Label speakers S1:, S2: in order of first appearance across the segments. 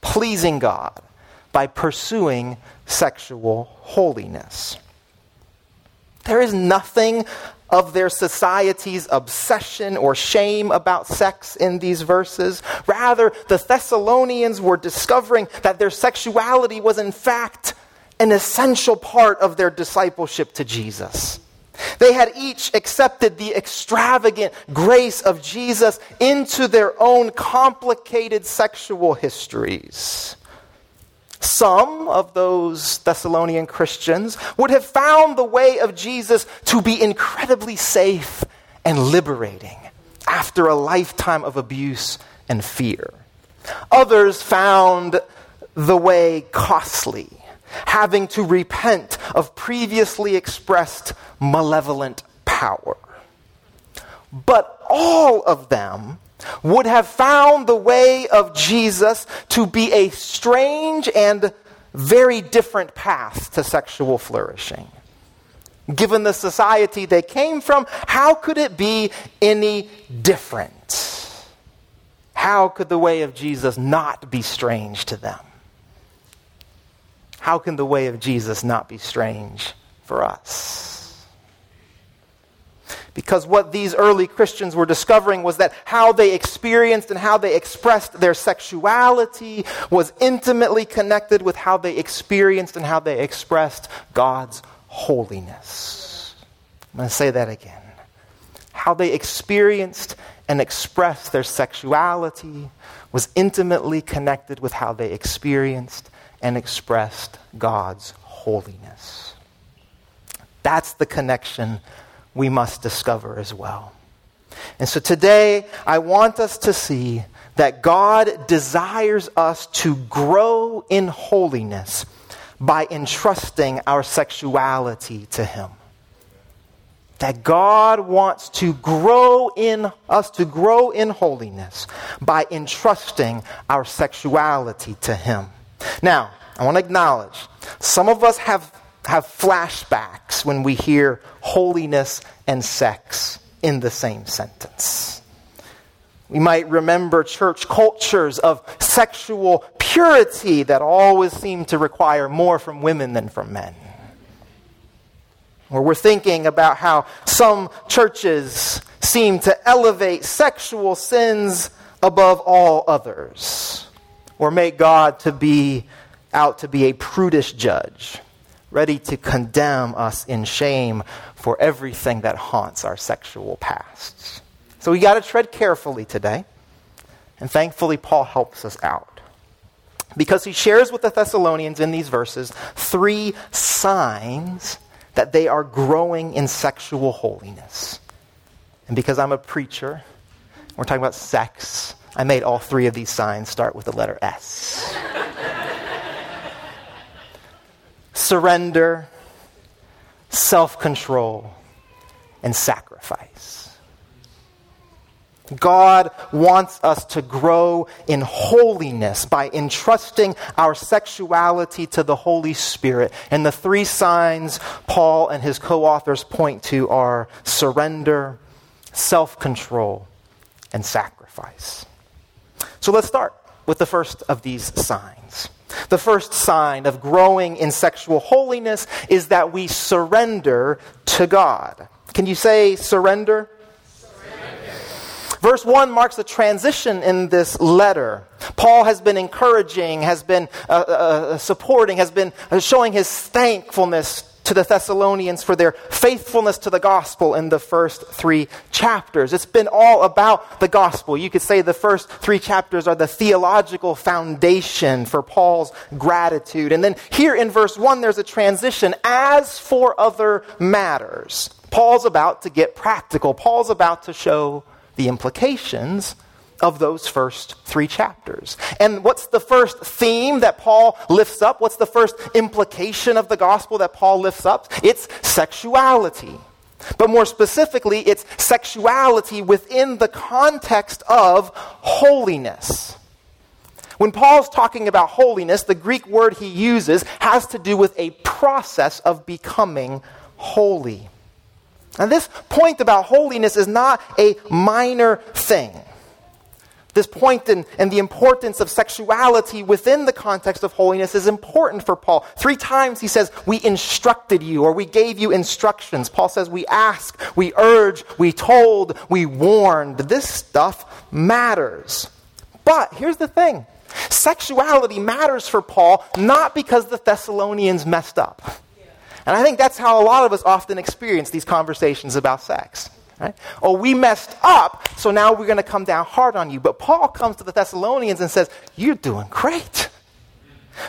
S1: pleasing God by pursuing sexual holiness. There is nothing of their society's obsession or shame about sex in these verses. Rather, the Thessalonians were discovering that their sexuality was, in fact, an essential part of their discipleship to Jesus. They had each accepted the extravagant grace of Jesus into their own complicated sexual histories. Some of those Thessalonian Christians would have found the way of Jesus to be incredibly safe and liberating after a lifetime of abuse and fear. Others found the way costly, having to repent of previously expressed malevolent power. But all of them would have found the way of Jesus to be a strange and very different path to sexual flourishing. Given the society they came from, how could it be any different? How could the way of Jesus not be strange to them? How can the way of Jesus not be strange for us? Because what these early Christians were discovering was that how they experienced and how they expressed their sexuality was intimately connected with how they experienced and how they expressed God's holiness. I'm going to say that again. How they experienced and expressed their sexuality was intimately connected with how they experienced and expressed God's holiness. That's the connection we must discover as well. And so today, I want us to see that God desires us to grow in holiness by entrusting our sexuality to Him. That God wants to grow in us to grow in holiness by entrusting our sexuality to Him. Now, I want to acknowledge some of us have have flashbacks when we hear holiness and sex in the same sentence. We might remember church cultures of sexual purity that always seem to require more from women than from men. Or we're thinking about how some churches seem to elevate sexual sins above all others, or make God to be out to be a prudish judge ready to condemn us in shame for everything that haunts our sexual pasts. So we got to tread carefully today. And thankfully, Paul helps us out. Because he shares with the Thessalonians in these verses three signs that they are growing in sexual holiness. And because I'm a preacher, we're talking about sex, I made all three of these signs start with the letter S surrender, self control, and sacrifice. God wants us to grow in holiness by entrusting our sexuality to the Holy Spirit. And the three signs Paul and his co authors point to are surrender, self control, and sacrifice. So let's start with the first of these signs. The first sign of growing in sexual holiness is that we surrender to God. Can you say surrender? Verse 1 marks a transition in this letter. Paul has been encouraging, has been uh, uh, uh supporting, has been showing his thankfulness to the Thessalonians for their faithfulness to the gospel in the first three chapters. It's been all about the gospel. You could say the first three chapters are the theological foundation for Paul's gratitude. And then here in verse 1, there's a transition. As for other matters, Paul's about to get practical. Paul's about to show the implications of those first three chapters. And what's the first theme that Paul lifts up? What's the first implication of the gospel that Paul lifts up? It's sexuality. But more specifically, it's sexuality within the context of holiness. When Paul's talking about holiness, the Greek word he uses has to do with a process of becoming holy. And this point about holiness is not a minor thing. This point and, the importance of sexuality within the context of holiness is important for Paul. Three times he says, We instructed you, or we gave you instructions. Paul says, We asked, we urged, we told, we warned. This stuff matters. But here's the thing sexuality matters for Paul not because the Thessalonians messed up. And I think that's how a lot of us often experience these conversations about sex. Right? Oh, we messed up, so now we're going to come down hard on you. But Paul comes to the Thessalonians and says, You're doing great.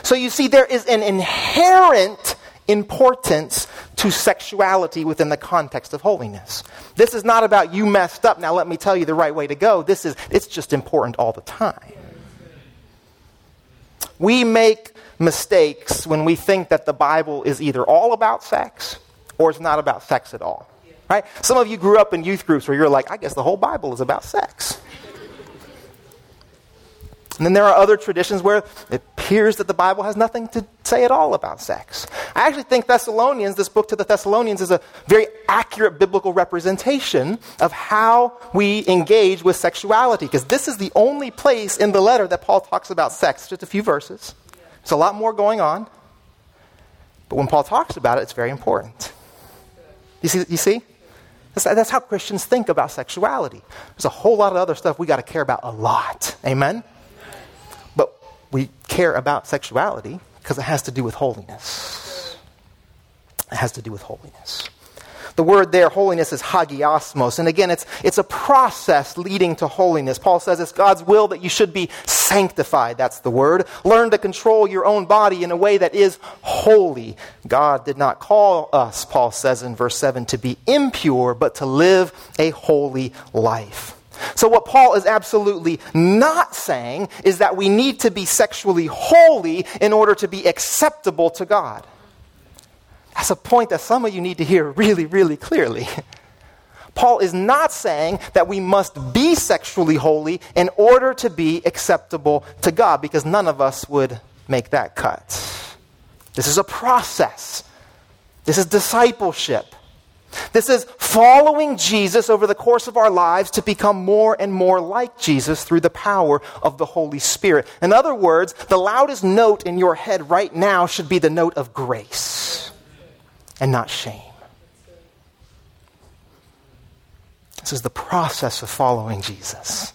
S1: So you see, there is an inherent importance to sexuality within the context of holiness. This is not about you messed up, now let me tell you the right way to go. This is, it's just important all the time. We make mistakes when we think that the Bible is either all about sex or it's not about sex at all. Right? Some of you grew up in youth groups where you're like, I guess the whole Bible is about sex. And then there are other traditions where it appears that the Bible has nothing to say at all about sex. I actually think Thessalonians, this book to the Thessalonians, is a very accurate biblical representation of how we engage with sexuality, because this is the only place in the letter that Paul talks about sex, just a few verses. There's a lot more going on. But when Paul talks about it, it's very important. You see? You see? That's, that's how Christians think about sexuality. There's a whole lot of other stuff we got to care about a lot. Amen? But we care about sexuality because it has to do with holiness. It has to do with holiness. The word there, holiness, is hagiasmos. And again, it's, it's a process leading to holiness. Paul says it's God's will that you should be sanctified. That's the word. Learn to control your own body in a way that is holy. God did not call us, Paul says in verse 7, to be impure, but to live a holy life. So, what Paul is absolutely not saying is that we need to be sexually holy in order to be acceptable to God. That's a point that some of you need to hear really, really clearly. Paul is not saying that we must be sexually holy in order to be acceptable to God, because none of us would make that cut. This is a process, this is discipleship. This is following Jesus over the course of our lives to become more and more like Jesus through the power of the Holy Spirit. In other words, the loudest note in your head right now should be the note of grace and not shame. This is the process of following Jesus.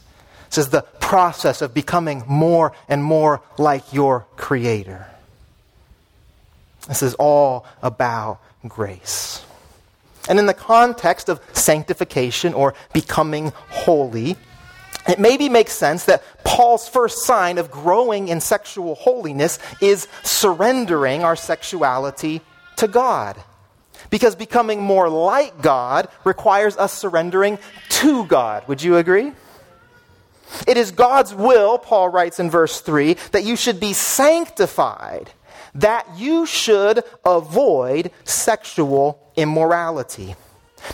S1: This is the process of becoming more and more like your Creator. This is all about grace. And in the context of sanctification or becoming holy, it maybe makes sense that Paul's first sign of growing in sexual holiness is surrendering our sexuality to God. Because becoming more like God requires us surrendering to God. Would you agree? It is God's will, Paul writes in verse 3, that you should be sanctified, that you should avoid sexual immorality.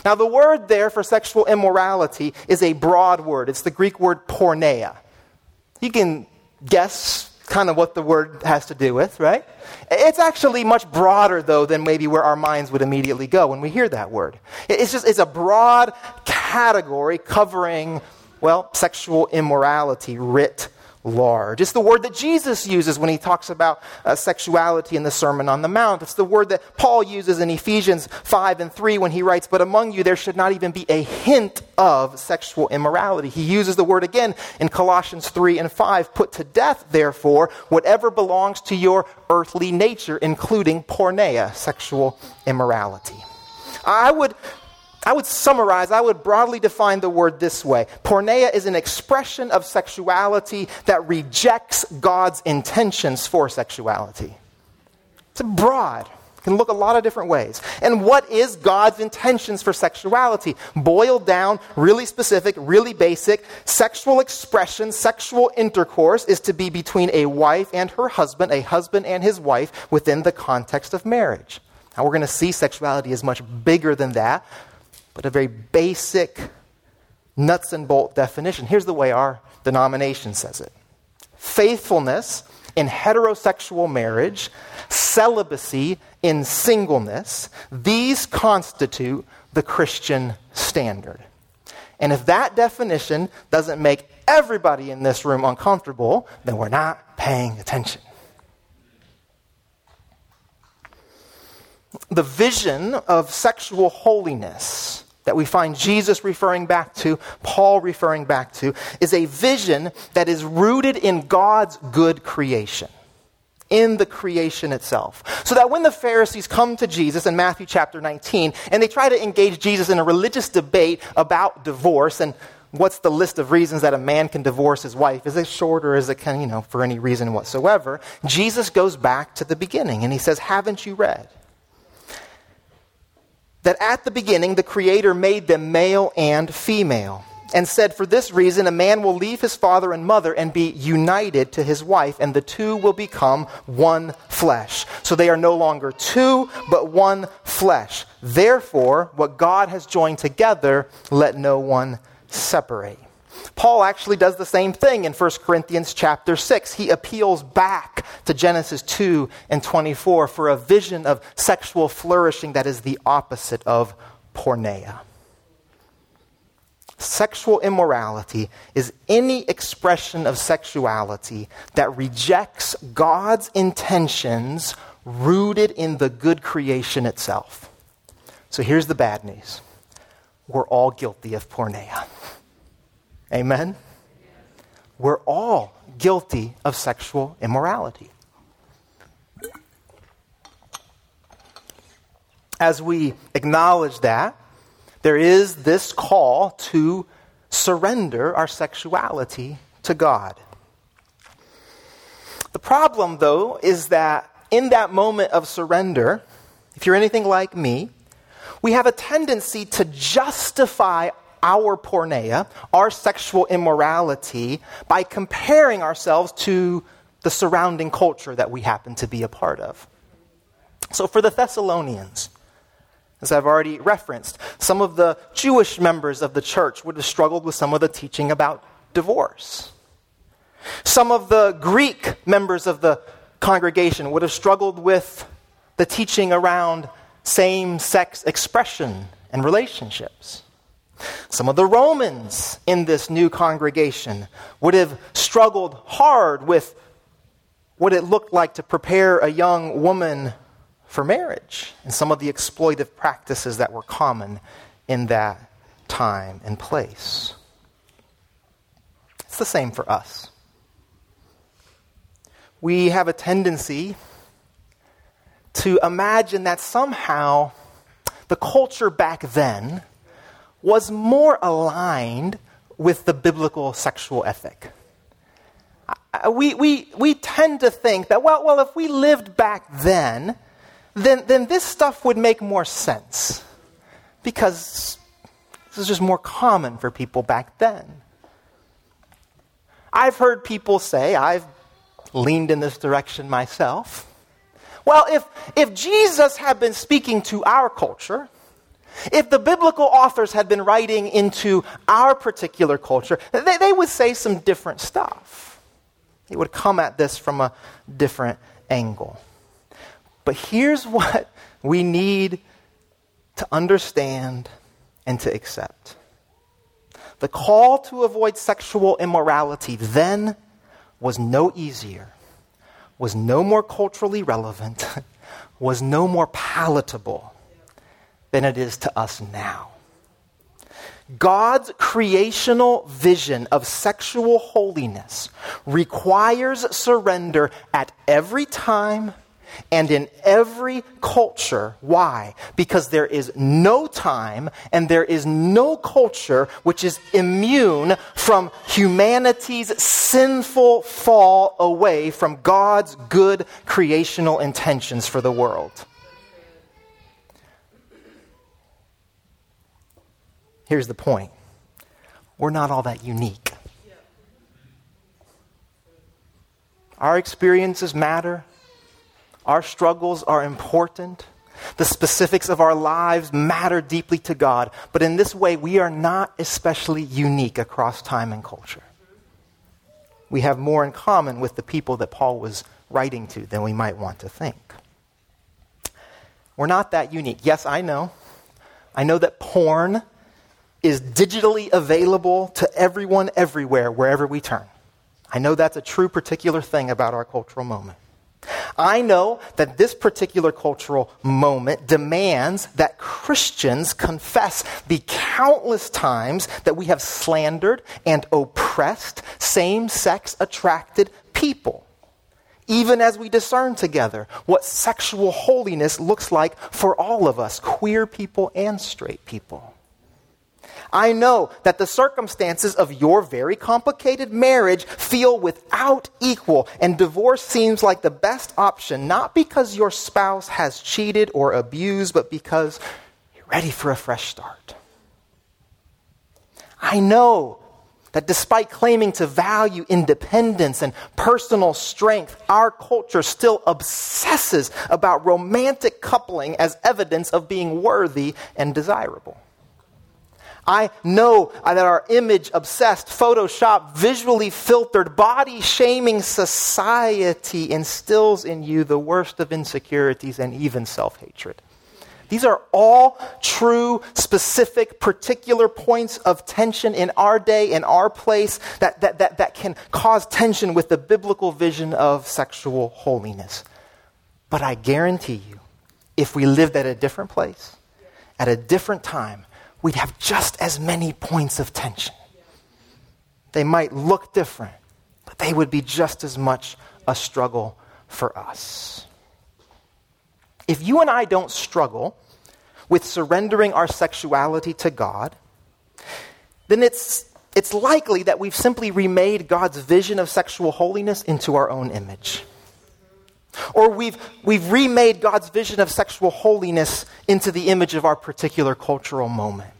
S1: Now, the word there for sexual immorality is a broad word. It's the Greek word porneia. You can guess kind of what the word has to do with, right? It's actually much broader, though, than maybe where our minds would immediately go when we hear that word. It's just, it's a broad category covering, well, sexual immorality writ large. It's the word that Jesus uses when he talks about uh, sexuality in the Sermon on the Mount. It's the word that Paul uses in Ephesians 5 and 3 when he writes, But among you there should not even be a hint of sexual immorality. He uses the word again in Colossians 3 and 5. Put to death, therefore, whatever belongs to your earthly nature, including porneia, sexual immorality. I would I would summarize, I would broadly define the word this way Porneia is an expression of sexuality that rejects God's intentions for sexuality. It's broad. It can look a lot of different ways. And what is God's intentions for sexuality? Boiled down, really specific, really basic, sexual expression, sexual intercourse is to be between a wife and her husband, a husband and his wife, within the context of marriage. Now, we're going to see sexuality is much bigger than that but a very basic, nuts and bolt definition. Here's the way our denomination says it faithfulness in heterosexual marriage, celibacy in singleness, these constitute the Christian standard. And if that definition doesn't make everybody in this room uncomfortable, then we're not paying attention. The vision of sexual holiness that we find Jesus referring back to, Paul referring back to, is a vision that is rooted in God's good creation in the creation itself. So that when the Pharisees come to Jesus in Matthew chapter 19 and they try to engage Jesus in a religious debate about divorce and what's the list of reasons that a man can divorce his wife? Is it short or is it of, you know, for any reason whatsoever? Jesus goes back to the beginning and he says, Haven't you read? That at the beginning the Creator made them male and female and said, For this reason, a man will leave his father and mother and be united to his wife, and the two will become one flesh. So they are no longer two, but one flesh. Therefore, what God has joined together, let no one separate. Paul actually does the same thing in 1 Corinthians chapter 6. He appeals back to Genesis 2 and 24 for a vision of sexual flourishing that is the opposite of porneia. Sexual immorality is any expression of sexuality that rejects God's intentions rooted in the good creation itself. So here's the bad news we're all guilty of porneia. Amen? We're all guilty of sexual immorality. As we acknowledge that, there is this call to surrender our sexuality to God. The problem, though, is that in that moment of surrender, if you're anything like me, we have a tendency to justify our porneia, our sexual immorality, by comparing ourselves to the surrounding culture that we happen to be a part of. So for the Thessalonians, as I've already referenced, some of the Jewish members of the church would have struggled with some of the teaching about divorce. Some of the Greek members of the congregation would have struggled with the teaching around same sex expression and relationships. Some of the Romans in this new congregation would have struggled hard with what it looked like to prepare a young woman for marriage and some of the exploitive practices that were common in that time and place. It's the same for us. We have a tendency to imagine that somehow the culture back then was more aligned with the biblical sexual ethic. We, we, we tend to think that, well, well, if we lived back then, then, then this stuff would make more sense because this is just more common for people back then. I've heard people say, I've leaned in this direction myself. Well, if, if Jesus had been speaking to our culture, if the biblical authors had been writing into our particular culture, they, they would say some different stuff. They would come at this from a different angle. But here's what we need to understand and to accept the call to avoid sexual immorality then was no easier, was no more culturally relevant, was no more palatable than it is to us now. God's creational vision of sexual holiness requires surrender at every time and in every culture. Why? Because there is no time and there is no culture which is immune from humanity's sinful fall away from God's good creational intentions for the world. Here's the point we're not all that unique. Our experiences matter. Our struggles are important. The specifics of our lives matter deeply to God. But in this way, we are not especially unique across time and culture. We have more in common with the people that Paul was writing to than we might want to think. We're not that unique. Yes, I know. I know that porn is digitally available to everyone everywhere, wherever we turn. I know that's a true particular thing about our cultural moment. I know that this particular cultural moment demands that Christians confess the countless times that we have slandered and oppressed same sex attracted people. Even as we discern together what sexual holiness looks like for all of us, queer people and straight people. I know that the circumstances of your very complicated marriage feel without equal, and divorce seems like the best option, not because your spouse has cheated or abused, but because you're ready for a fresh start. I know that despite claiming to value independence and personal strength, our culture still obsesses about romantic coupling as evidence of being worthy and desirable. I know that our image obsessed, Photoshop, visually filtered, body shaming society instills in you the worst of insecurities and even self hatred. These are all true, specific, particular points of tension in our day, in our place, that, that, that, that can cause tension with the biblical vision of sexual holiness. But I guarantee you, if we lived at a different place, at a different time, we'd have just as many points of tension. They might look different, but they would be just as much a struggle for us. If you and I don't struggle with surrendering our sexuality to God, then it's, it's likely that we've simply remade God's vision of sexual holiness into our own image. Or we've, we've remade God's vision of sexual holiness into the image of our particular cultural moment.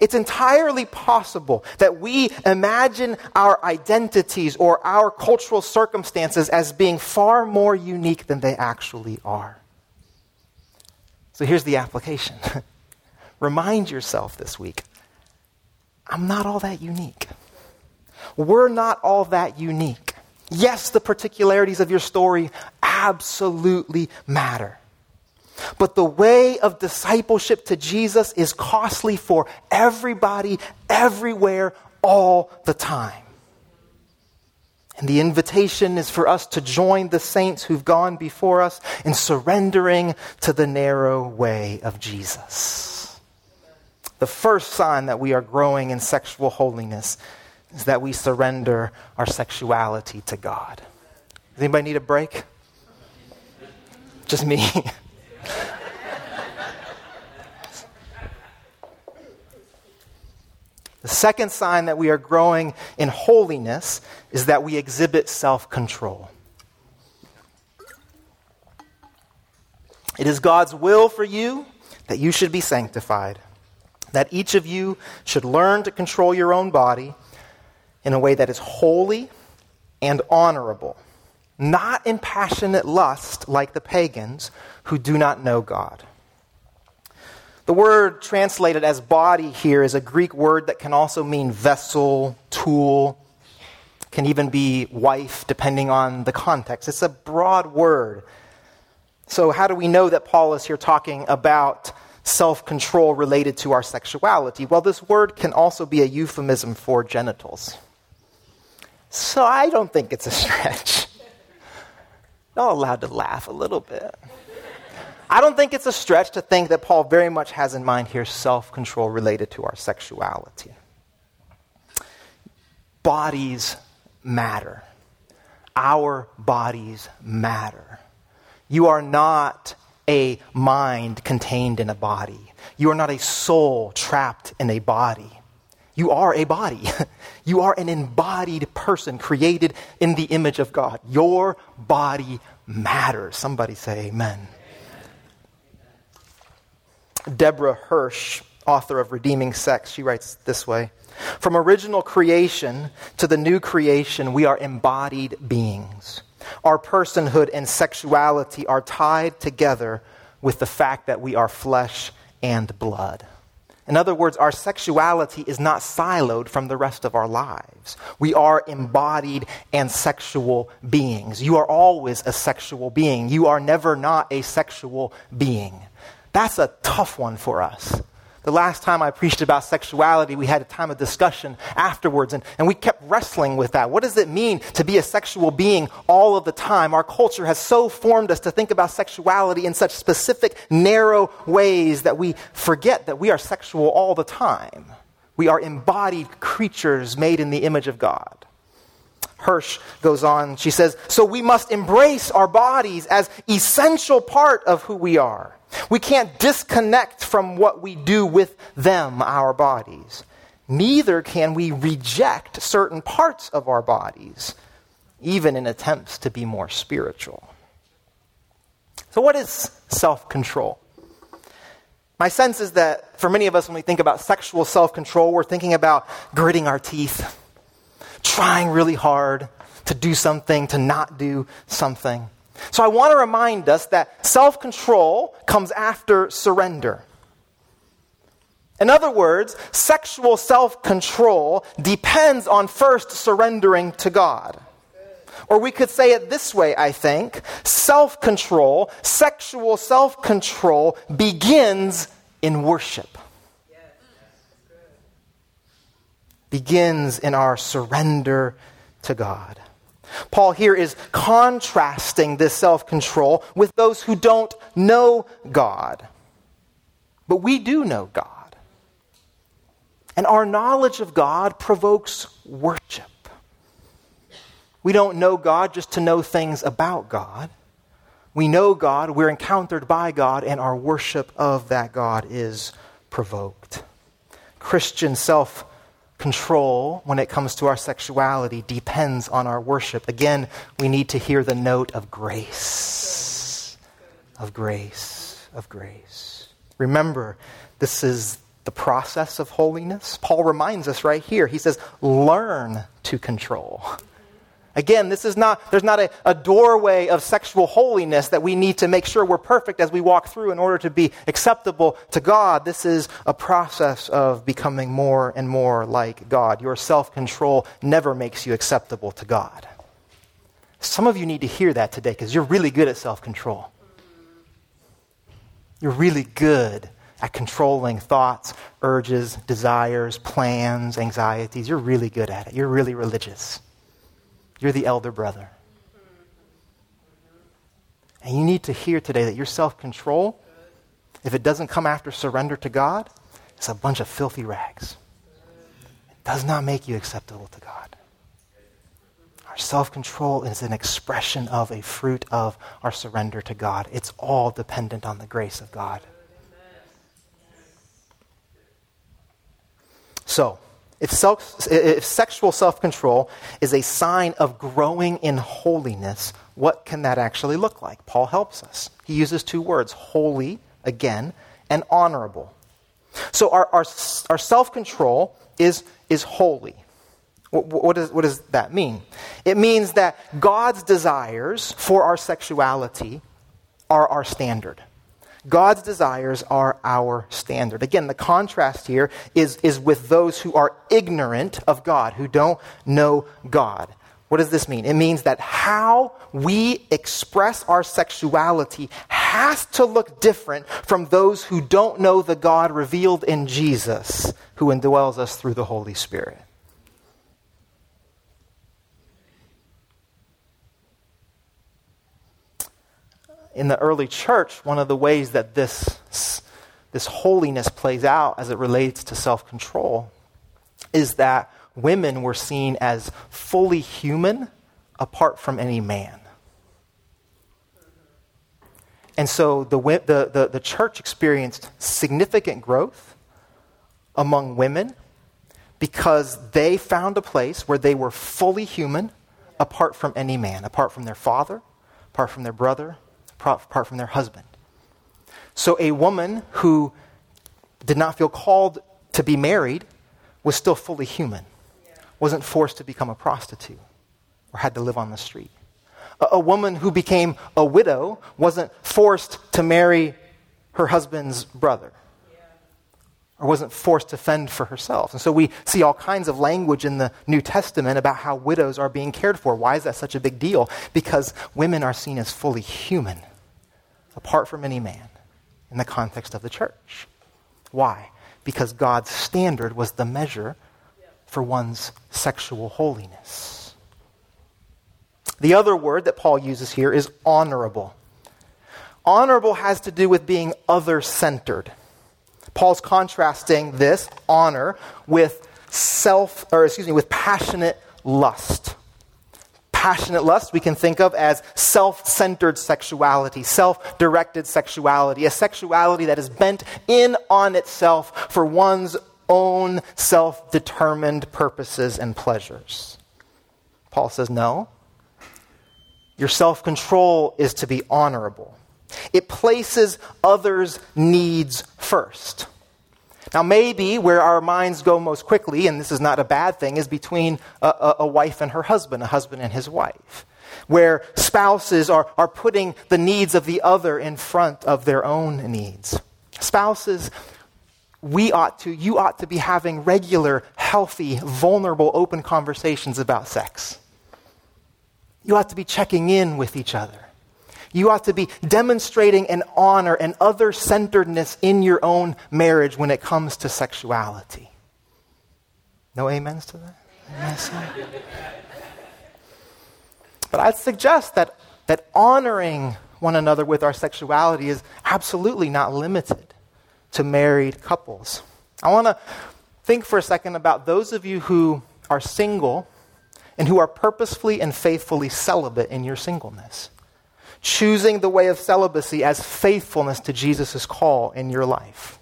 S1: It's entirely possible that we imagine our identities or our cultural circumstances as being far more unique than they actually are. So here's the application remind yourself this week I'm not all that unique. We're not all that unique. Yes, the particularities of your story absolutely matter. But the way of discipleship to Jesus is costly for everybody, everywhere, all the time. And the invitation is for us to join the saints who've gone before us in surrendering to the narrow way of Jesus. The first sign that we are growing in sexual holiness is that we surrender our sexuality to God. Does anybody need a break? Just me. The second sign that we are growing in holiness is that we exhibit self control. It is God's will for you that you should be sanctified, that each of you should learn to control your own body in a way that is holy and honorable, not in passionate lust like the pagans who do not know God. The word translated as body here is a Greek word that can also mean vessel, tool, can even be wife, depending on the context. It's a broad word. So, how do we know that Paul is here talking about self control related to our sexuality? Well, this word can also be a euphemism for genitals. So, I don't think it's a stretch. Y'all allowed to laugh a little bit. I don't think it's a stretch to think that Paul very much has in mind here self control related to our sexuality. Bodies matter. Our bodies matter. You are not a mind contained in a body. You are not a soul trapped in a body. You are a body. you are an embodied person created in the image of God. Your body matters. Somebody say amen. Deborah Hirsch, author of Redeeming Sex, she writes this way From original creation to the new creation, we are embodied beings. Our personhood and sexuality are tied together with the fact that we are flesh and blood. In other words, our sexuality is not siloed from the rest of our lives. We are embodied and sexual beings. You are always a sexual being. You are never not a sexual being. That's a tough one for us. The last time I preached about sexuality, we had a time of discussion afterwards, and, and we kept wrestling with that. What does it mean to be a sexual being all of the time? Our culture has so formed us to think about sexuality in such specific, narrow ways that we forget that we are sexual all the time. We are embodied creatures made in the image of God. Hirsch goes on, she says, So we must embrace our bodies as essential part of who we are. We can't disconnect from what we do with them, our bodies. Neither can we reject certain parts of our bodies, even in attempts to be more spiritual. So, what is self control? My sense is that for many of us, when we think about sexual self control, we're thinking about gritting our teeth, trying really hard to do something, to not do something. So I want to remind us that self control comes after surrender. In other words, sexual self control depends on first surrendering to God. Or we could say it this way, I think self control, sexual self control begins in worship. Begins in our surrender to God. Paul here is contrasting this self control with those who don't know God. But we do know God. And our knowledge of God provokes worship. We don't know God just to know things about God. We know God, we're encountered by God, and our worship of that God is provoked. Christian self control when it comes to our sexuality depends on our worship. Again, we need to hear the note of grace. Of grace. Of grace. Remember, this is the process of holiness. Paul reminds us right here. He says, learn to control. Again, this is not, there's not a, a doorway of sexual holiness that we need to make sure we're perfect as we walk through in order to be acceptable to God. This is a process of becoming more and more like God. Your self control never makes you acceptable to God. Some of you need to hear that today because you're really good at self control. You're really good at controlling thoughts, urges, desires, plans, anxieties. You're really good at it. You're really religious. You're the elder brother. And you need to hear today that your self control, if it doesn't come after surrender to God, it's a bunch of filthy rags. It does not make you acceptable to God. Our self control is an expression of a fruit of our surrender to God. It's all dependent on the grace of God. So, if, self, if sexual self control is a sign of growing in holiness, what can that actually look like? Paul helps us. He uses two words holy, again, and honorable. So our, our, our self control is, is holy. What, what, does, what does that mean? It means that God's desires for our sexuality are our standard. God's desires are our standard. Again, the contrast here is, is with those who are ignorant of God, who don't know God. What does this mean? It means that how we express our sexuality has to look different from those who don't know the God revealed in Jesus, who indwells us through the Holy Spirit. In the early church, one of the ways that this, this holiness plays out as it relates to self control is that women were seen as fully human apart from any man. And so the, the, the, the, church experienced significant growth among women because they found a place where they were fully human apart from any man, apart from their father, apart from their brother, apart from their husband. So a woman who did not feel called to be married was still fully human, wasn't forced to become a prostitute or had to live on the street. A, a woman who became a widow wasn't forced to marry her husband's brother or wasn't forced to fend for herself. And so we see all kinds of language in the New Testament about how widows are being cared for. Why is that such a big deal? Because women are seen as fully human apart from any man in the context of the church. Why? because God's standard was the measure for one's sexual holiness. The other word that Paul uses here is honorable. Honorable has to do with being other centered. Paul's contrasting this honor with self, or excuse me, with passionate lust. Passionate lust we can think of as self centered sexuality, self directed sexuality, a sexuality that is bent in on itself for one's own self determined purposes and pleasures. Paul says, no. Your self control is to be honorable. It places others' needs first. Now, maybe where our minds go most quickly, and this is not a bad thing, is between a, a, a, wife and her husband, a husband and his wife, where spouses are, are putting the needs of the other in front of their own needs. Spouses, we ought to, you ought to be having regular, healthy, vulnerable, open conversations about sex. You ought to be checking in with each other. You ought to be demonstrating an honor and other centeredness in your own marriage when it comes to sexuality. No amens to that? Yes. But I'd suggest that, that honoring one another with our sexuality is absolutely not limited to married couples. I want to think for a second about those of you who are single and who are purposefully and faithfully celibate in your singleness choosing the way of celibacy as faithfulness to Jesus' call in your life.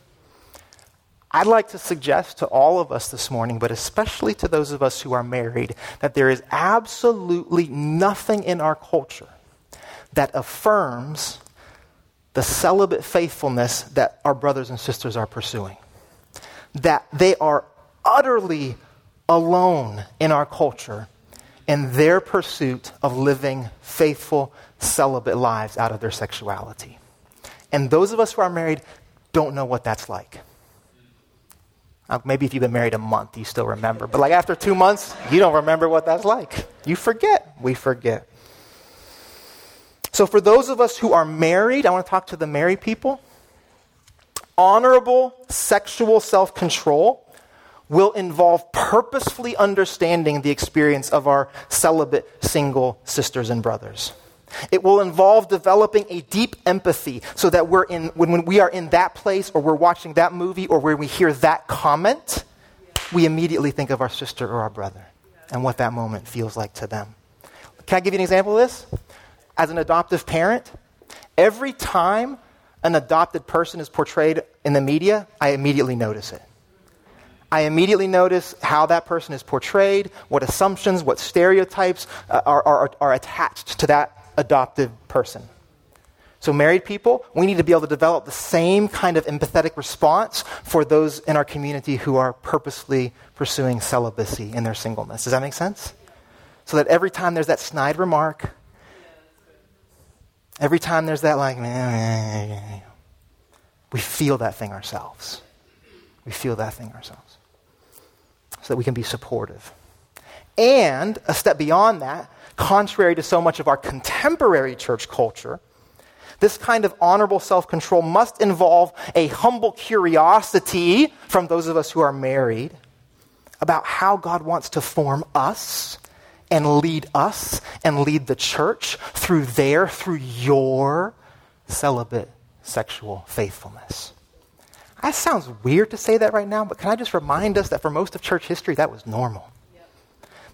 S1: I'd like to suggest to all of us this morning, but especially to those of us who are married, that there is absolutely nothing in our culture that affirms the celibate faithfulness that our brothers and sisters are pursuing. That they are utterly alone in our culture in their pursuit of living faithful celibate lives out of their sexuality. And those of us who are married don't know what that's like. Uh, maybe if you've been married a month, you still remember. But like after two months, you don't remember what that's like. You forget. We forget. So for those of us who are married, I want to talk to the married people. Honorable sexual self control will involve purposefully understanding the experience of our celibate single sisters and brothers. It will involve developing a deep empathy so that we're in, when, when we are in that place or we're watching that movie or where we hear that comment, we immediately think of our sister or our brother and what that moment feels like to them. Can I give you an example of this? As an adoptive parent, every time an adopted person is portrayed in the media, I immediately notice it. I immediately notice how that person is portrayed, what assumptions, what stereotypes uh, are, are, are attached to that adopted person. So, married people, we need to be able to develop the same kind of empathetic response for those in our community who are purposely pursuing celibacy in their singleness. Does that make sense? So that every time there's that snide remark, every time there's that, like, we feel that thing ourselves. We feel that thing ourselves. So that we can be supportive. And a step beyond that, contrary to so much of our contemporary church culture, this kind of honorable self control must involve a humble curiosity from those of us who are married about how God wants to form us and lead us and lead the church through their, through your celibate sexual faithfulness. That sounds weird to say that right now, but can I just remind us that for most of church history, that was normal?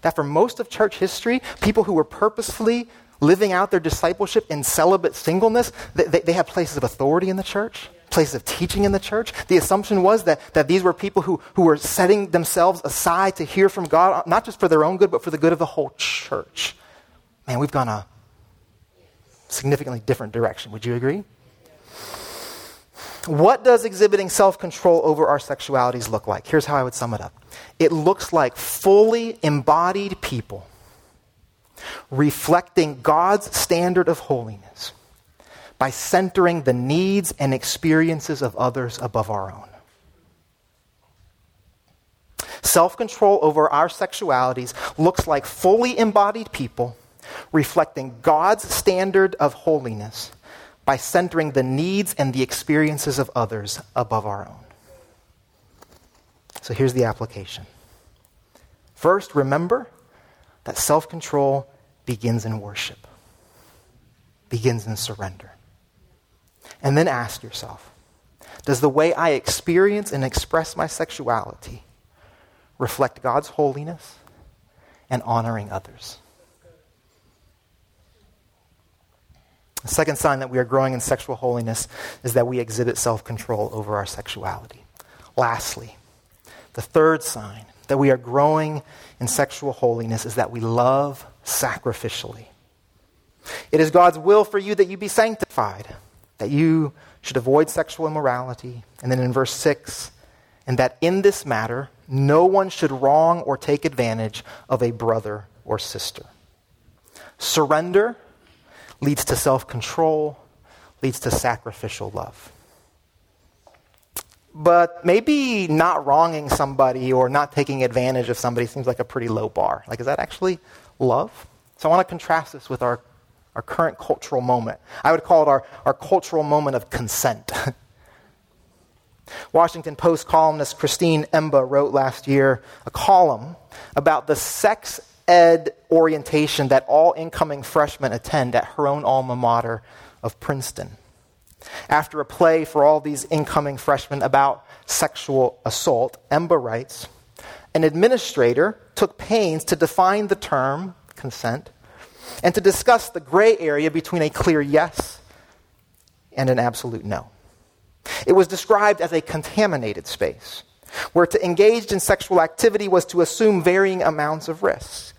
S1: That for most of church history, people who were purposefully living out their discipleship in celibate singleness, they, they, had places of authority in the church, places of teaching in the church. The assumption was that, that these were people who, who were setting themselves aside to hear from God, not just for their own good, but for the good of the whole church. Man, we've gone a significantly different direction. Would you agree? What does exhibiting self control over our sexualities look like? Here's how I would sum it up it looks like fully embodied people reflecting God's standard of holiness by centering the needs and experiences of others above our own. Self control over our sexualities looks like fully embodied people reflecting God's standard of holiness by centering the needs and the experiences of others above our own. So here's the application. First, remember that self control begins in worship, begins in surrender. And then ask yourself Does the way I experience and express my sexuality reflect God's holiness and honoring others? The second sign that we are growing in sexual holiness is that we exhibit self control over our sexuality. Lastly, the third sign that we are growing in sexual holiness is that we love sacrificially. It is God's will for you that you be sanctified, that you should avoid sexual immorality. And then in verse 6, and that in this matter, no one should wrong or take advantage of a brother or sister. Surrender leads to self control, leads to sacrificial love. But maybe not wronging somebody or not taking advantage of somebody seems like a pretty low bar. Like, is that actually love? So I want to contrast this with our, our current cultural moment. I would call it our, our cultural moment of consent. Washington Post columnist Christine Emba wrote last year a column about the sex ed orientation that all incoming freshmen attend at her own alma mater of Princeton. After a play for all these incoming freshmen about sexual assault, Emba writes An administrator took pains to define the term consent and to discuss the gray area between a clear yes and an absolute no. It was described as a contaminated space, where to engage in sexual activity was to assume varying amounts of risk.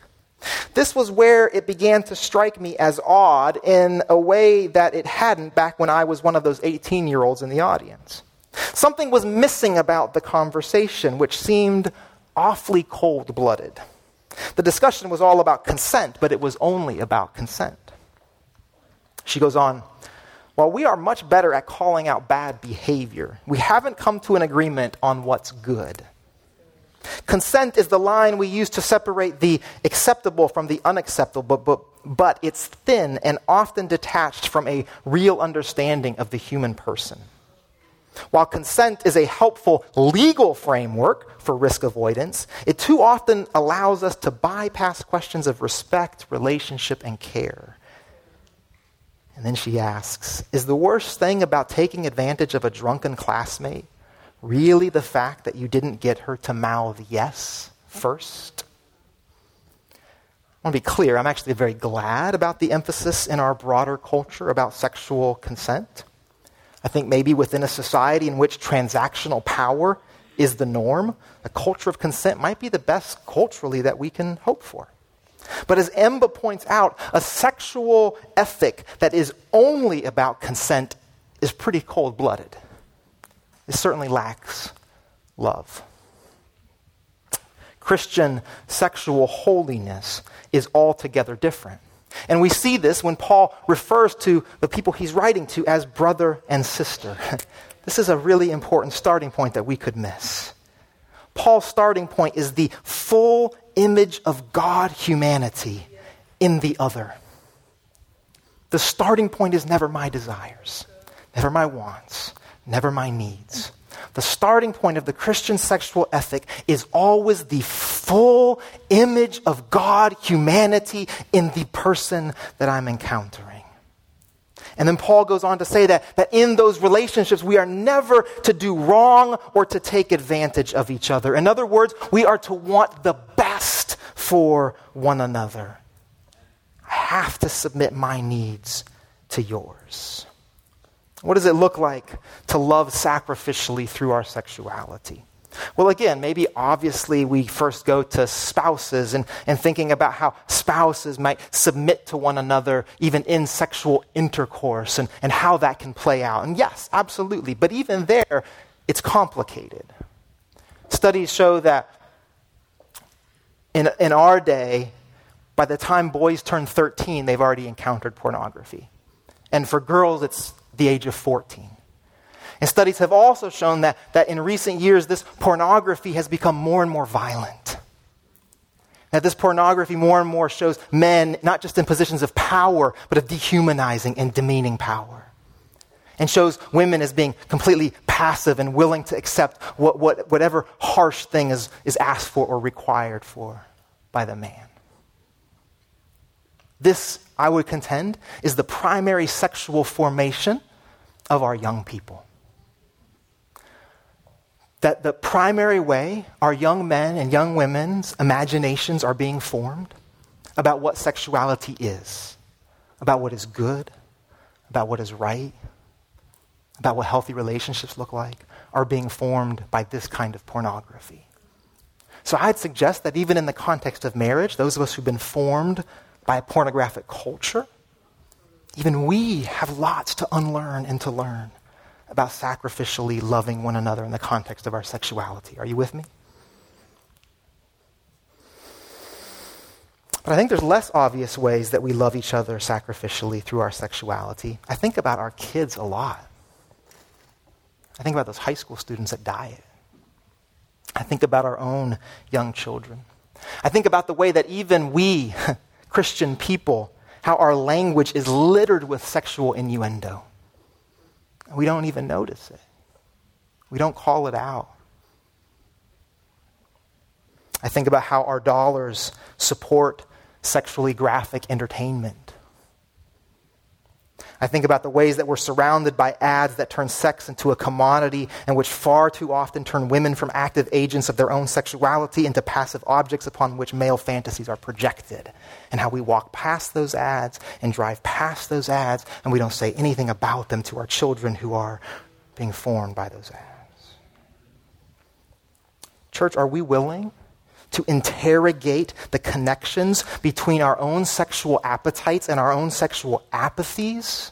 S1: This was where it began to strike me as odd in a way that it hadn't back when I was one of those 18 year olds in the audience. Something was missing about the conversation, which seemed awfully cold blooded. The discussion was all about consent, but it was only about consent. She goes on, while we are much better at calling out bad behavior, we haven't come to an agreement on what's good. Consent is the line we use to separate the acceptable from the unacceptable, but, but, it's thin and often detached from a real understanding of the human person. While consent is a helpful legal framework for risk avoidance, it too often allows us to bypass questions of respect, relationship, and care. And then she asks Is the worst thing about taking advantage of a drunken classmate really the fact that you didn't get her to mouth yes first? I want to be clear, I'm actually very glad about the emphasis in our broader culture about sexual consent. I think maybe within a society in which transactional power is the norm, a culture of consent might be the best culturally that we can hope for. But as Emba points out, a sexual ethic that is only about consent is pretty cold blooded it certainly lacks love. Christian sexual holiness is altogether different. And we see this when Paul refers to the people he's writing to as brother and sister. this is a really important starting point that we could miss. Paul's starting point is the full image of God humanity in the other. The starting point is never my desires, never my wants, never my needs. The starting point of the Christian sexual ethic is always the full image of God, humanity, in the person that I'm encountering. And then Paul goes on to say that, that in those relationships, we are never to do wrong or to take advantage of each other. In other words, we are to want the best for one another. I have to submit my needs to yours. What does it look like to love sacrificially through our sexuality? Well, again, maybe obviously we first go to spouses and, and thinking about how spouses might submit to one another even in sexual intercourse and, and how that can play out. And yes, absolutely. But even there, it's complicated. Studies show that in, in our day, by the time boys turn 13, they've already encountered pornography. And for girls, it's the age of 14. And studies have also shown that, that in recent years, this pornography has become more and more violent. That this pornography more and more shows men not just in positions of power, but of dehumanizing and demeaning power. and shows women as being completely passive and willing to accept what, what, whatever harsh thing is, is asked for or required for by the man. This, I would contend, is the primary sexual formation of our young people. That the primary way our young men and young women's imaginations are being formed about what sexuality is, about what is good, about what is right, about what healthy relationships look like, are being formed by this kind of pornography. So I'd suggest that even in the context of marriage, those of us who've been formed by a pornographic culture, even we have lots to unlearn and to learn about sacrificially loving one another in the context of our sexuality. Are you with me? But I think there's less obvious ways that we love each other sacrificially through our sexuality. I think about our kids a lot. I think about those high school students that diet. I think about our own young children. I think about the way that even we, Christian people, how our language is littered with sexual innuendo. We don't even notice it, we don't call it out. I think about how our dollars support sexually graphic entertainment. I think about the ways that we're surrounded by ads that turn sex into a commodity and which far too often turn women from active agents of their own sexuality into passive objects upon which male fantasies are projected. And how we walk past those ads and drive past those ads and we don't say anything about them to our children who are being formed by those ads. Church, are we willing to interrogate the connections between our own sexual appetites and our own sexual apathies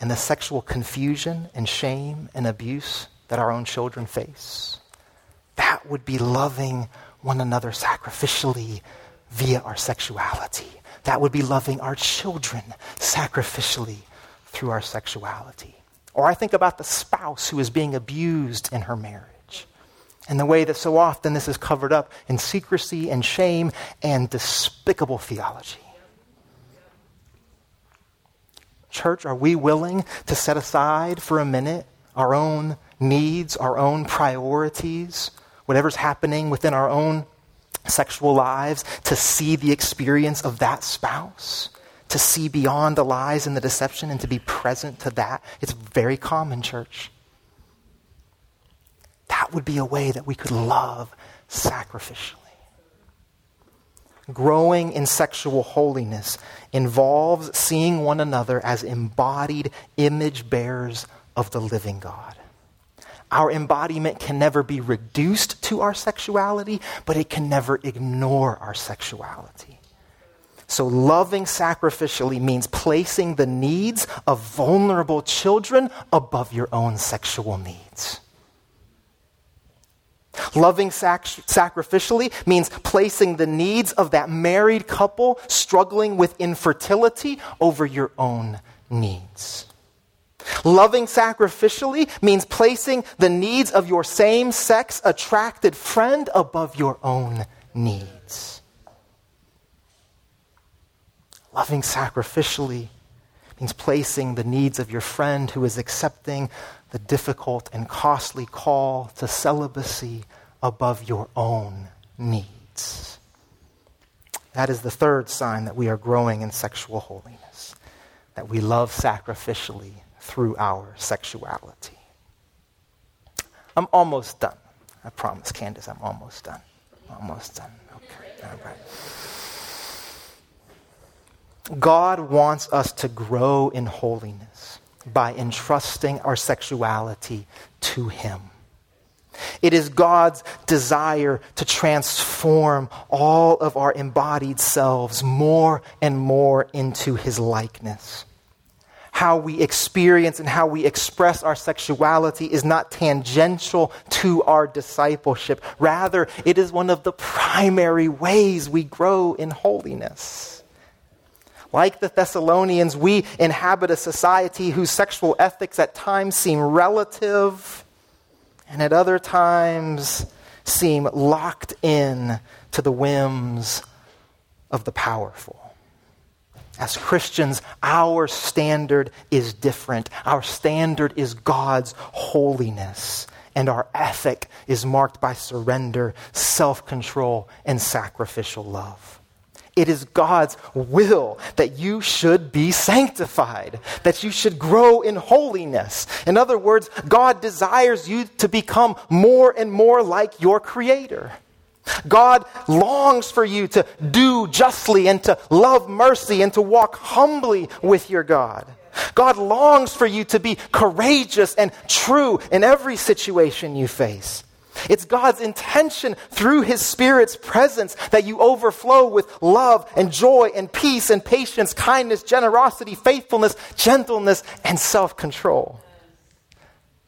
S1: and the sexual confusion and shame and abuse that our own children face. That would be loving one another sacrificially via our sexuality. That would be loving our children sacrificially through our sexuality. Or I think about the spouse who is being abused in her marriage and the way that so often this is covered up in secrecy and shame and despicable theology. Church, are we willing to set aside for a minute our own needs, our own priorities, whatever's happening within our own sexual lives, to see the experience of that spouse? To see beyond the lies and the deception and to be present to that? It's very common, church. Would be a way that we could love sacrificially. Growing in sexual holiness involves seeing one another as embodied image bearers of the living God. Our embodiment can never be reduced to our sexuality, but it can never ignore our sexuality. So, loving sacrificially means placing the needs of vulnerable children above your own sexual needs. Loving sac- sacrificially means placing the needs of that married couple struggling with infertility over your own needs. Loving sacrificially means placing the needs of your same sex attracted friend above your own needs. Loving sacrificially means placing the needs of your friend who is accepting the difficult and costly call to celibacy above your own needs. That is the third sign that we are growing in sexual holiness, that we love sacrificially through our sexuality. I'm almost done. I promise, Candace, I'm almost done. Almost done. Okay. All right. God wants us to grow in holiness by entrusting our sexuality to Him. It is God's desire to transform all of our embodied selves more and more into His likeness. How we experience and how we express our sexuality is not tangential to our discipleship. Rather, it is one of the primary ways we grow in holiness. Like the Thessalonians, we inhabit a society whose sexual ethics at times seem relative and at other times seem locked in to the whims of the powerful. As Christians, our standard is different. Our standard is God's holiness, and our ethic is marked by surrender, self control, and sacrificial love. It is God's will that you should be sanctified, that you should grow in holiness. In other words, God desires you to become more and more like your Creator. God longs for you to do justly and to love mercy and to walk humbly with your God. God longs for you to be courageous and true in every situation you face. It's God's intention through His Spirit's presence that you overflow with love and joy and peace and patience, kindness, generosity, faithfulness, gentleness, and self control.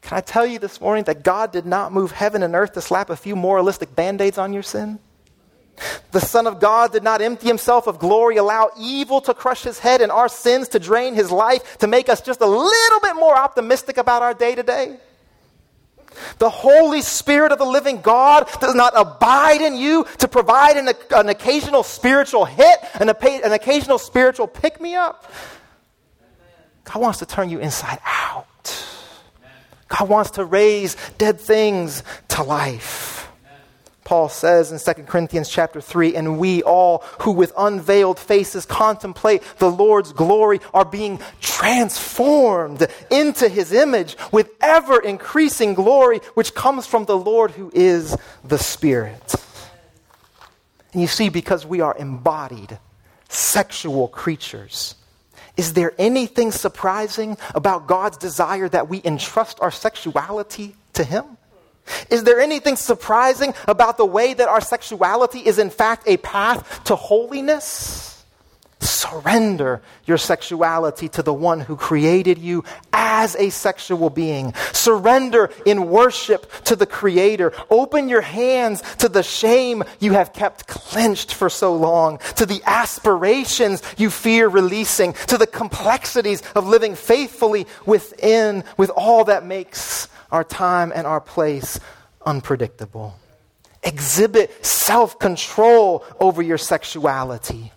S1: Can I tell you this morning that God did not move heaven and earth to slap a few moralistic band aids on your sin? The Son of God did not empty himself of glory, allow evil to crush his head and our sins to drain his life, to make us just a little bit more optimistic about our day to day. The Holy Spirit of the living God does not abide in you to provide an, an occasional spiritual hit, an, an occasional spiritual pick me up. God wants to turn you inside out. God wants to raise dead things to life. Paul says in 2 Corinthians chapter 3, and we all who with unveiled faces contemplate the Lord's glory are being transformed into his image with ever increasing glory, which comes from the Lord who is the Spirit. And you see, because we are embodied sexual creatures, is there anything surprising about God's desire that we entrust our sexuality to Him? Is there anything surprising about the way that our sexuality is, in fact, a path to holiness? Surrender your sexuality to the one who created you as a sexual being. Surrender in worship to the Creator. Open your hands to the shame you have kept clenched for so long, to the aspirations you fear releasing, to the complexities of living faithfully within, with all that makes our time and our place unpredictable. Exhibit self control over your sexuality.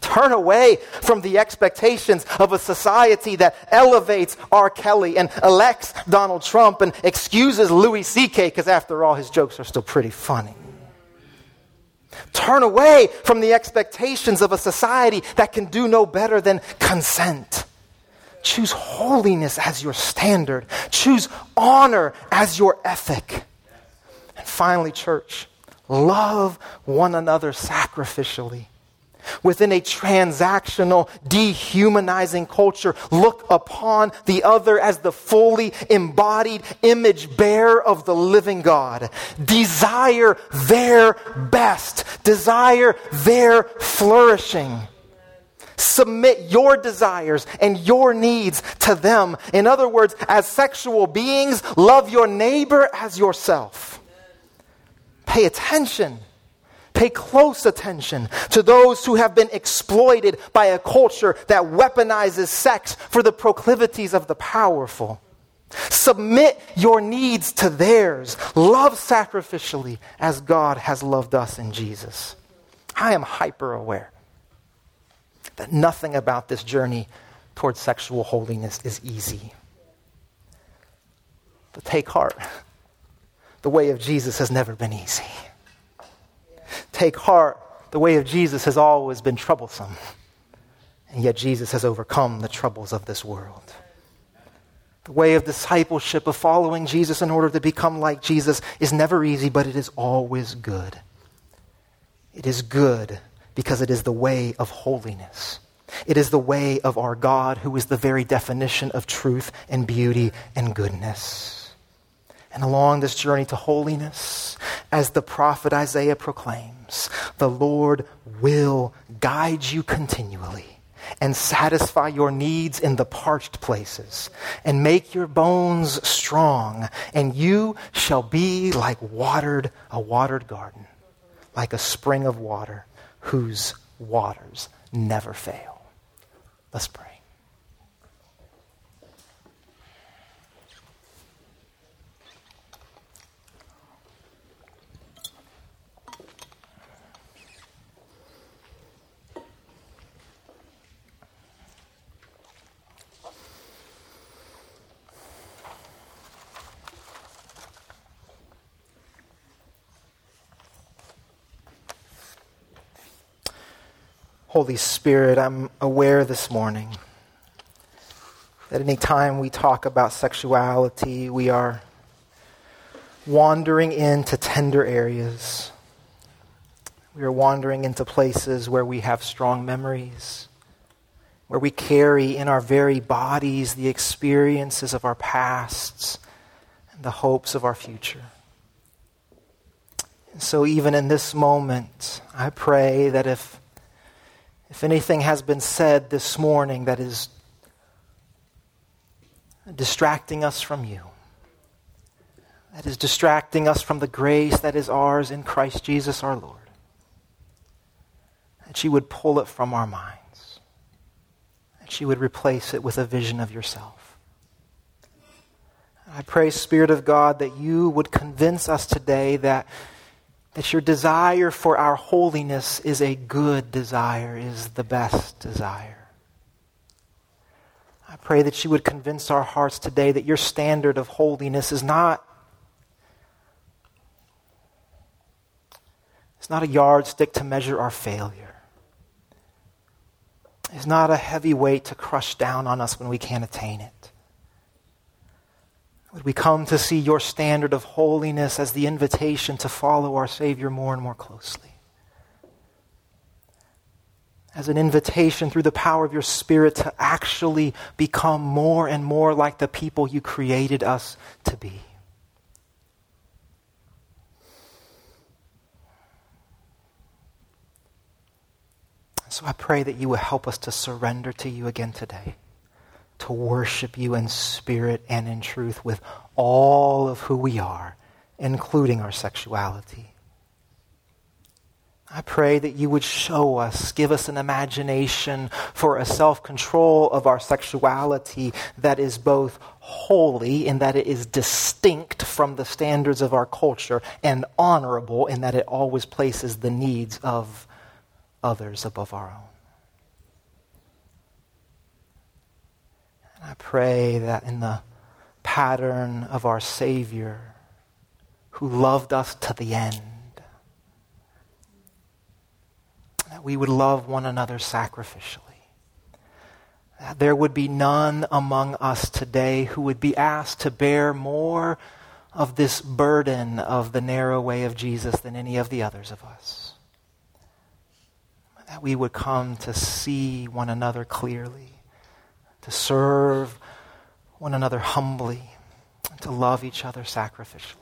S1: Turn away from the expectations of a society that elevates R. Kelly and elects Donald Trump and excuses Louis C.K., because after all, his jokes are still pretty funny. Turn away from the expectations of a society that can do no better than consent. Choose holiness as your standard. Choose honor as your ethic. And finally, church, love one another sacrificially. Within a transactional, dehumanizing culture, look upon the other as the fully embodied image bearer of the living God. Desire their best, desire their flourishing. Submit your desires and your needs to them. In other words, as sexual beings, love your neighbor as yourself. Pay attention. Pay close attention to those who have been exploited by a culture that weaponizes sex for the proclivities of the powerful. Submit your needs to theirs. Love sacrificially as God has loved us in Jesus. I am hyper aware that nothing about this journey towards sexual holiness is easy. But take heart. The way of Jesus has never been easy. Take heart. The way of Jesus has always been troublesome. And yet Jesus has overcome the troubles of this world. The way of discipleship, of following Jesus in order to become like Jesus, is never easy, but it is always good. It is good because it is the way of holiness. It is the way of our God, who is the very definition of truth and beauty and goodness. And along this journey to holiness, as the prophet Isaiah proclaims, the Lord will guide you continually and satisfy your needs in the parched places and make your bones strong, and you shall be like watered, a watered garden, like a spring of water whose waters never fail. Let's pray. Holy Spirit, I'm aware this morning that any time we talk about sexuality, we are wandering into tender areas. We are wandering into places where we have strong memories, where we carry in our very bodies the experiences of our pasts and the hopes of our future. And so, even in this moment, I pray that if, if anything has been said this morning that is distracting us from you, that is distracting us from the grace that is ours in Christ Jesus our Lord, that you would pull it from our minds, that you would replace it with a vision of yourself. I pray, Spirit of God, that you would convince us today that, that your desire for our holiness is a good desire, is the best desire. I pray that you would convince our hearts today that your standard of holiness is not It's not a yardstick to measure our failure. It's not a heavy weight to crush down on us when we can't attain it. Would we come to see your standard of holiness as the invitation to follow our Savior more and more closely? As an invitation through the power of your Spirit to actually become more and more like the people you created us to be. So I pray that you will help us to surrender to you again today, to worship you in spirit and in truth with all of who we are, including our sexuality. I pray that you would show us, give us an imagination for a self control of our sexuality that is both holy in that it is distinct from the standards of our culture and honorable in that it always places the needs of others above our own. I pray that in the pattern of our Savior, who loved us to the end, that we would love one another sacrificially. That there would be none among us today who would be asked to bear more of this burden of the narrow way of Jesus than any of the others of us that we would come to see one another clearly, to serve one another humbly, and to love each other sacrificially.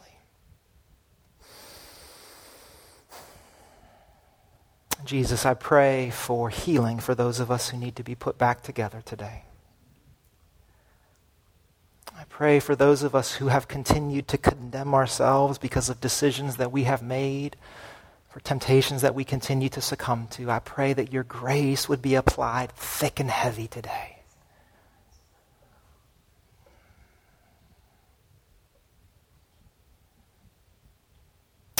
S1: Jesus, I pray for healing for those of us who need to be put back together today. I pray for those of us who have continued to condemn ourselves because of decisions that we have made for temptations that we continue to succumb to. I pray that your grace would be applied thick and heavy today.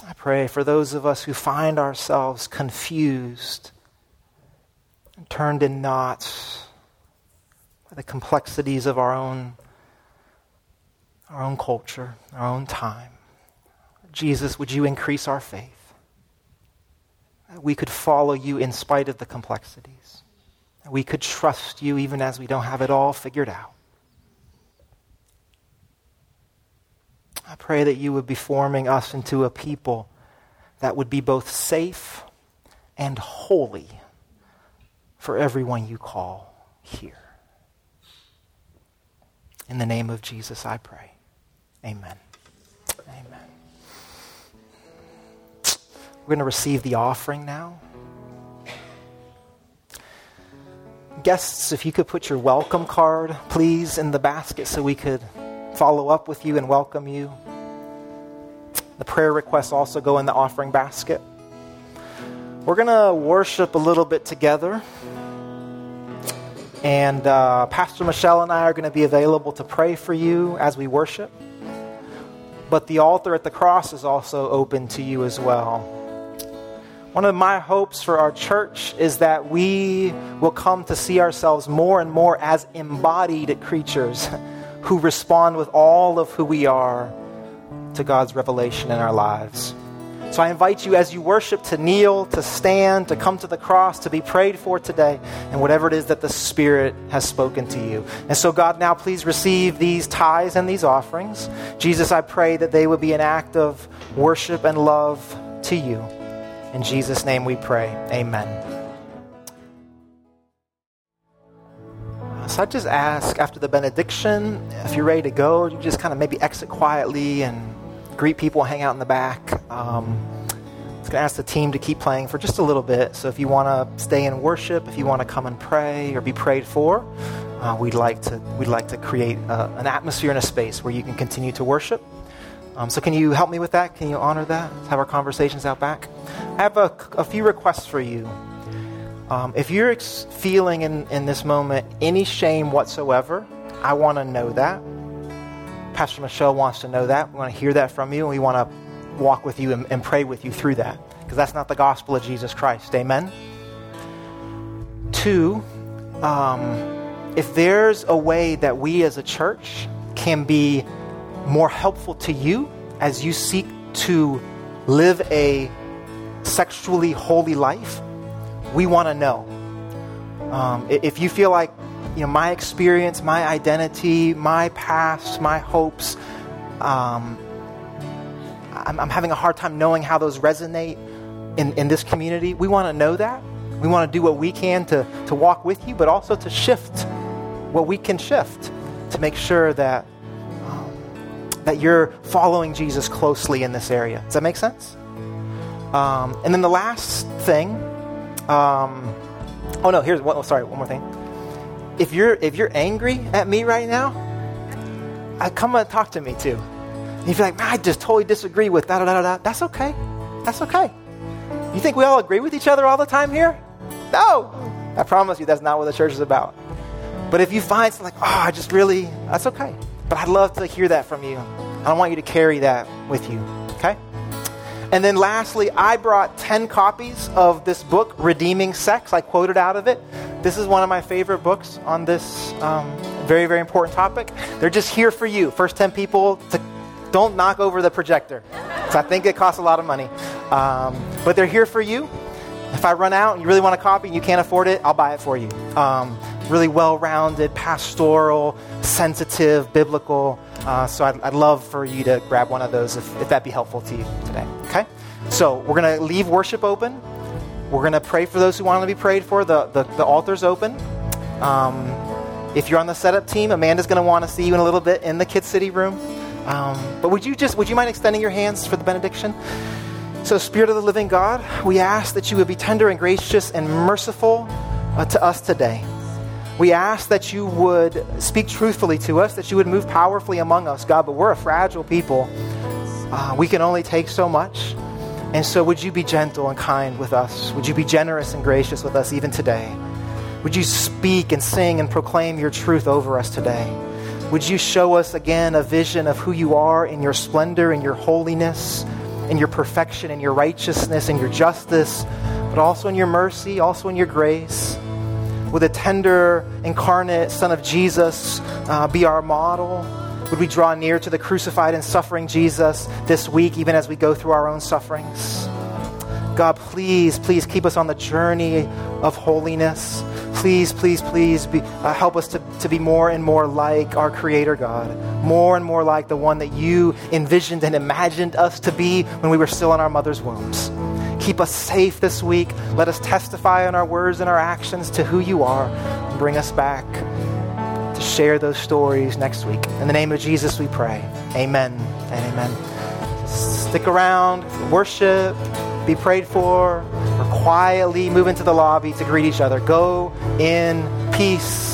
S1: I pray for those of us who find ourselves confused and turned in knots by the complexities of our own, our own culture, our own time. Jesus, would you increase our faith? we could follow you in spite of the complexities. We could trust you even as we don't have it all figured out. I pray that you would be forming us into a people that would be both safe and holy for everyone you call here. In the name of Jesus, I pray. Amen. Amen. We're going to receive the offering now. Guests, if you could put your welcome card, please, in the basket so we could follow up with you and welcome you. The prayer requests also go in the offering basket. We're going to worship a little bit together. And uh, Pastor Michelle and I are going to be available to pray for you as we worship. But the altar at the cross is also open to you as well. One of my hopes for our church is that we will come to see ourselves more and more as embodied creatures who respond with all of who we are to God's revelation in our lives. So I invite you as you worship to kneel, to stand, to come to the cross, to be prayed for today, and whatever it is that the Spirit has spoken to you. And so, God, now please receive these tithes and these offerings. Jesus, I pray that they would be an act of worship and love to you. In Jesus' name we pray. Amen. So I just ask after the benediction, if you're ready to go, you just kind of maybe exit quietly and greet people, hang out in the back. Um, I was going to ask the team to keep playing for just a little bit. So if you want to stay in worship, if you want to come and pray or be prayed for, uh, we'd like to we'd like to create uh, an atmosphere and a space where you can continue to worship. Um, so can you help me with that? Can you honor that? Let's have our conversations out back. I have a, a few requests for you. Um, if you're ex- feeling in, in this moment any shame whatsoever, I want to know that. Pastor Michelle wants to know that. We want to hear that from you, and we want to walk with you and, and pray with you through that. Because that's not the gospel of Jesus Christ. Amen? Two, um, if there's a way that we as a church can be more helpful to you as you seek to live a sexually holy life, we want to know. Um, if you feel like you know my experience, my identity, my past, my hopes, um, I'm, I'm, having a hard time knowing how those resonate in, in this community. We want to know that. We want to do what we can to, to walk with you, but also to shift what we can shift to make sure that um, that you're following Jesus closely in this area. Does that make sense? Um, and then the last thing um, oh no, here's one. Oh, sorry, one more thing. If you're if you're angry at me right now, I come and talk to me too. And you feel like, I just totally disagree with da da da da. That's okay. That's okay. You think we all agree with each other all the time here? No. I promise you, that's not what the church is about. But if you find something like, oh, I just really, that's okay. But I'd love to hear that from you. I don't want you to carry that with you. And then lastly, I brought 10 copies of this book, Redeeming Sex. I quoted out of it. This is one of my favorite books on this um, very, very important topic. They're just here for you. First 10 people to don't knock over the projector. So I think it costs a lot of money. Um, but they're here for you. If I run out and you really want a copy and you can't afford it, I'll buy it for you. Um, really well rounded, pastoral, sensitive, biblical. Uh, so I'd, I'd, love for you to grab one of those if, if that'd be helpful to you today. Okay? So we're going to leave worship open. We're going to pray for those who want to be prayed for. The, the, the altar's open. Um, if you're on the setup team, Amanda's going to want to see you in a little bit in the Kid City room. Um, but would you just, would you mind extending your hands for the benediction? So, Spirit of the living God, we ask that you would be tender and gracious and merciful uh, to us today. We ask that you would speak truthfully to us, that you would move powerfully among us, God, but we're a fragile people. Uh, we can only take so much. And so, would you be gentle and kind with us? Would you be generous and gracious with us even today? Would you speak and sing and proclaim your truth over us today? Would you show us again a vision of who you are in your splendor and your holiness, in your perfection and your righteousness and your justice, but also in your mercy, also in your grace? Would the tender, incarnate Son of Jesus uh, be our model? Would we draw near to the crucified and suffering Jesus this week, even as we go through our own sufferings? God, please, please keep us on the journey of holiness. Please, please, please be, uh, help us to, to be more and more like our Creator God, more and more like the one that you envisioned and imagined us to be when we were still in our mother's wombs. Keep us safe this week. Let us testify in our words and our actions to who you are. And bring us back to share those stories next week. In the name of Jesus, we pray. Amen and amen. Stick around, worship, be prayed for, or quietly move into the lobby to greet each other. Go in peace.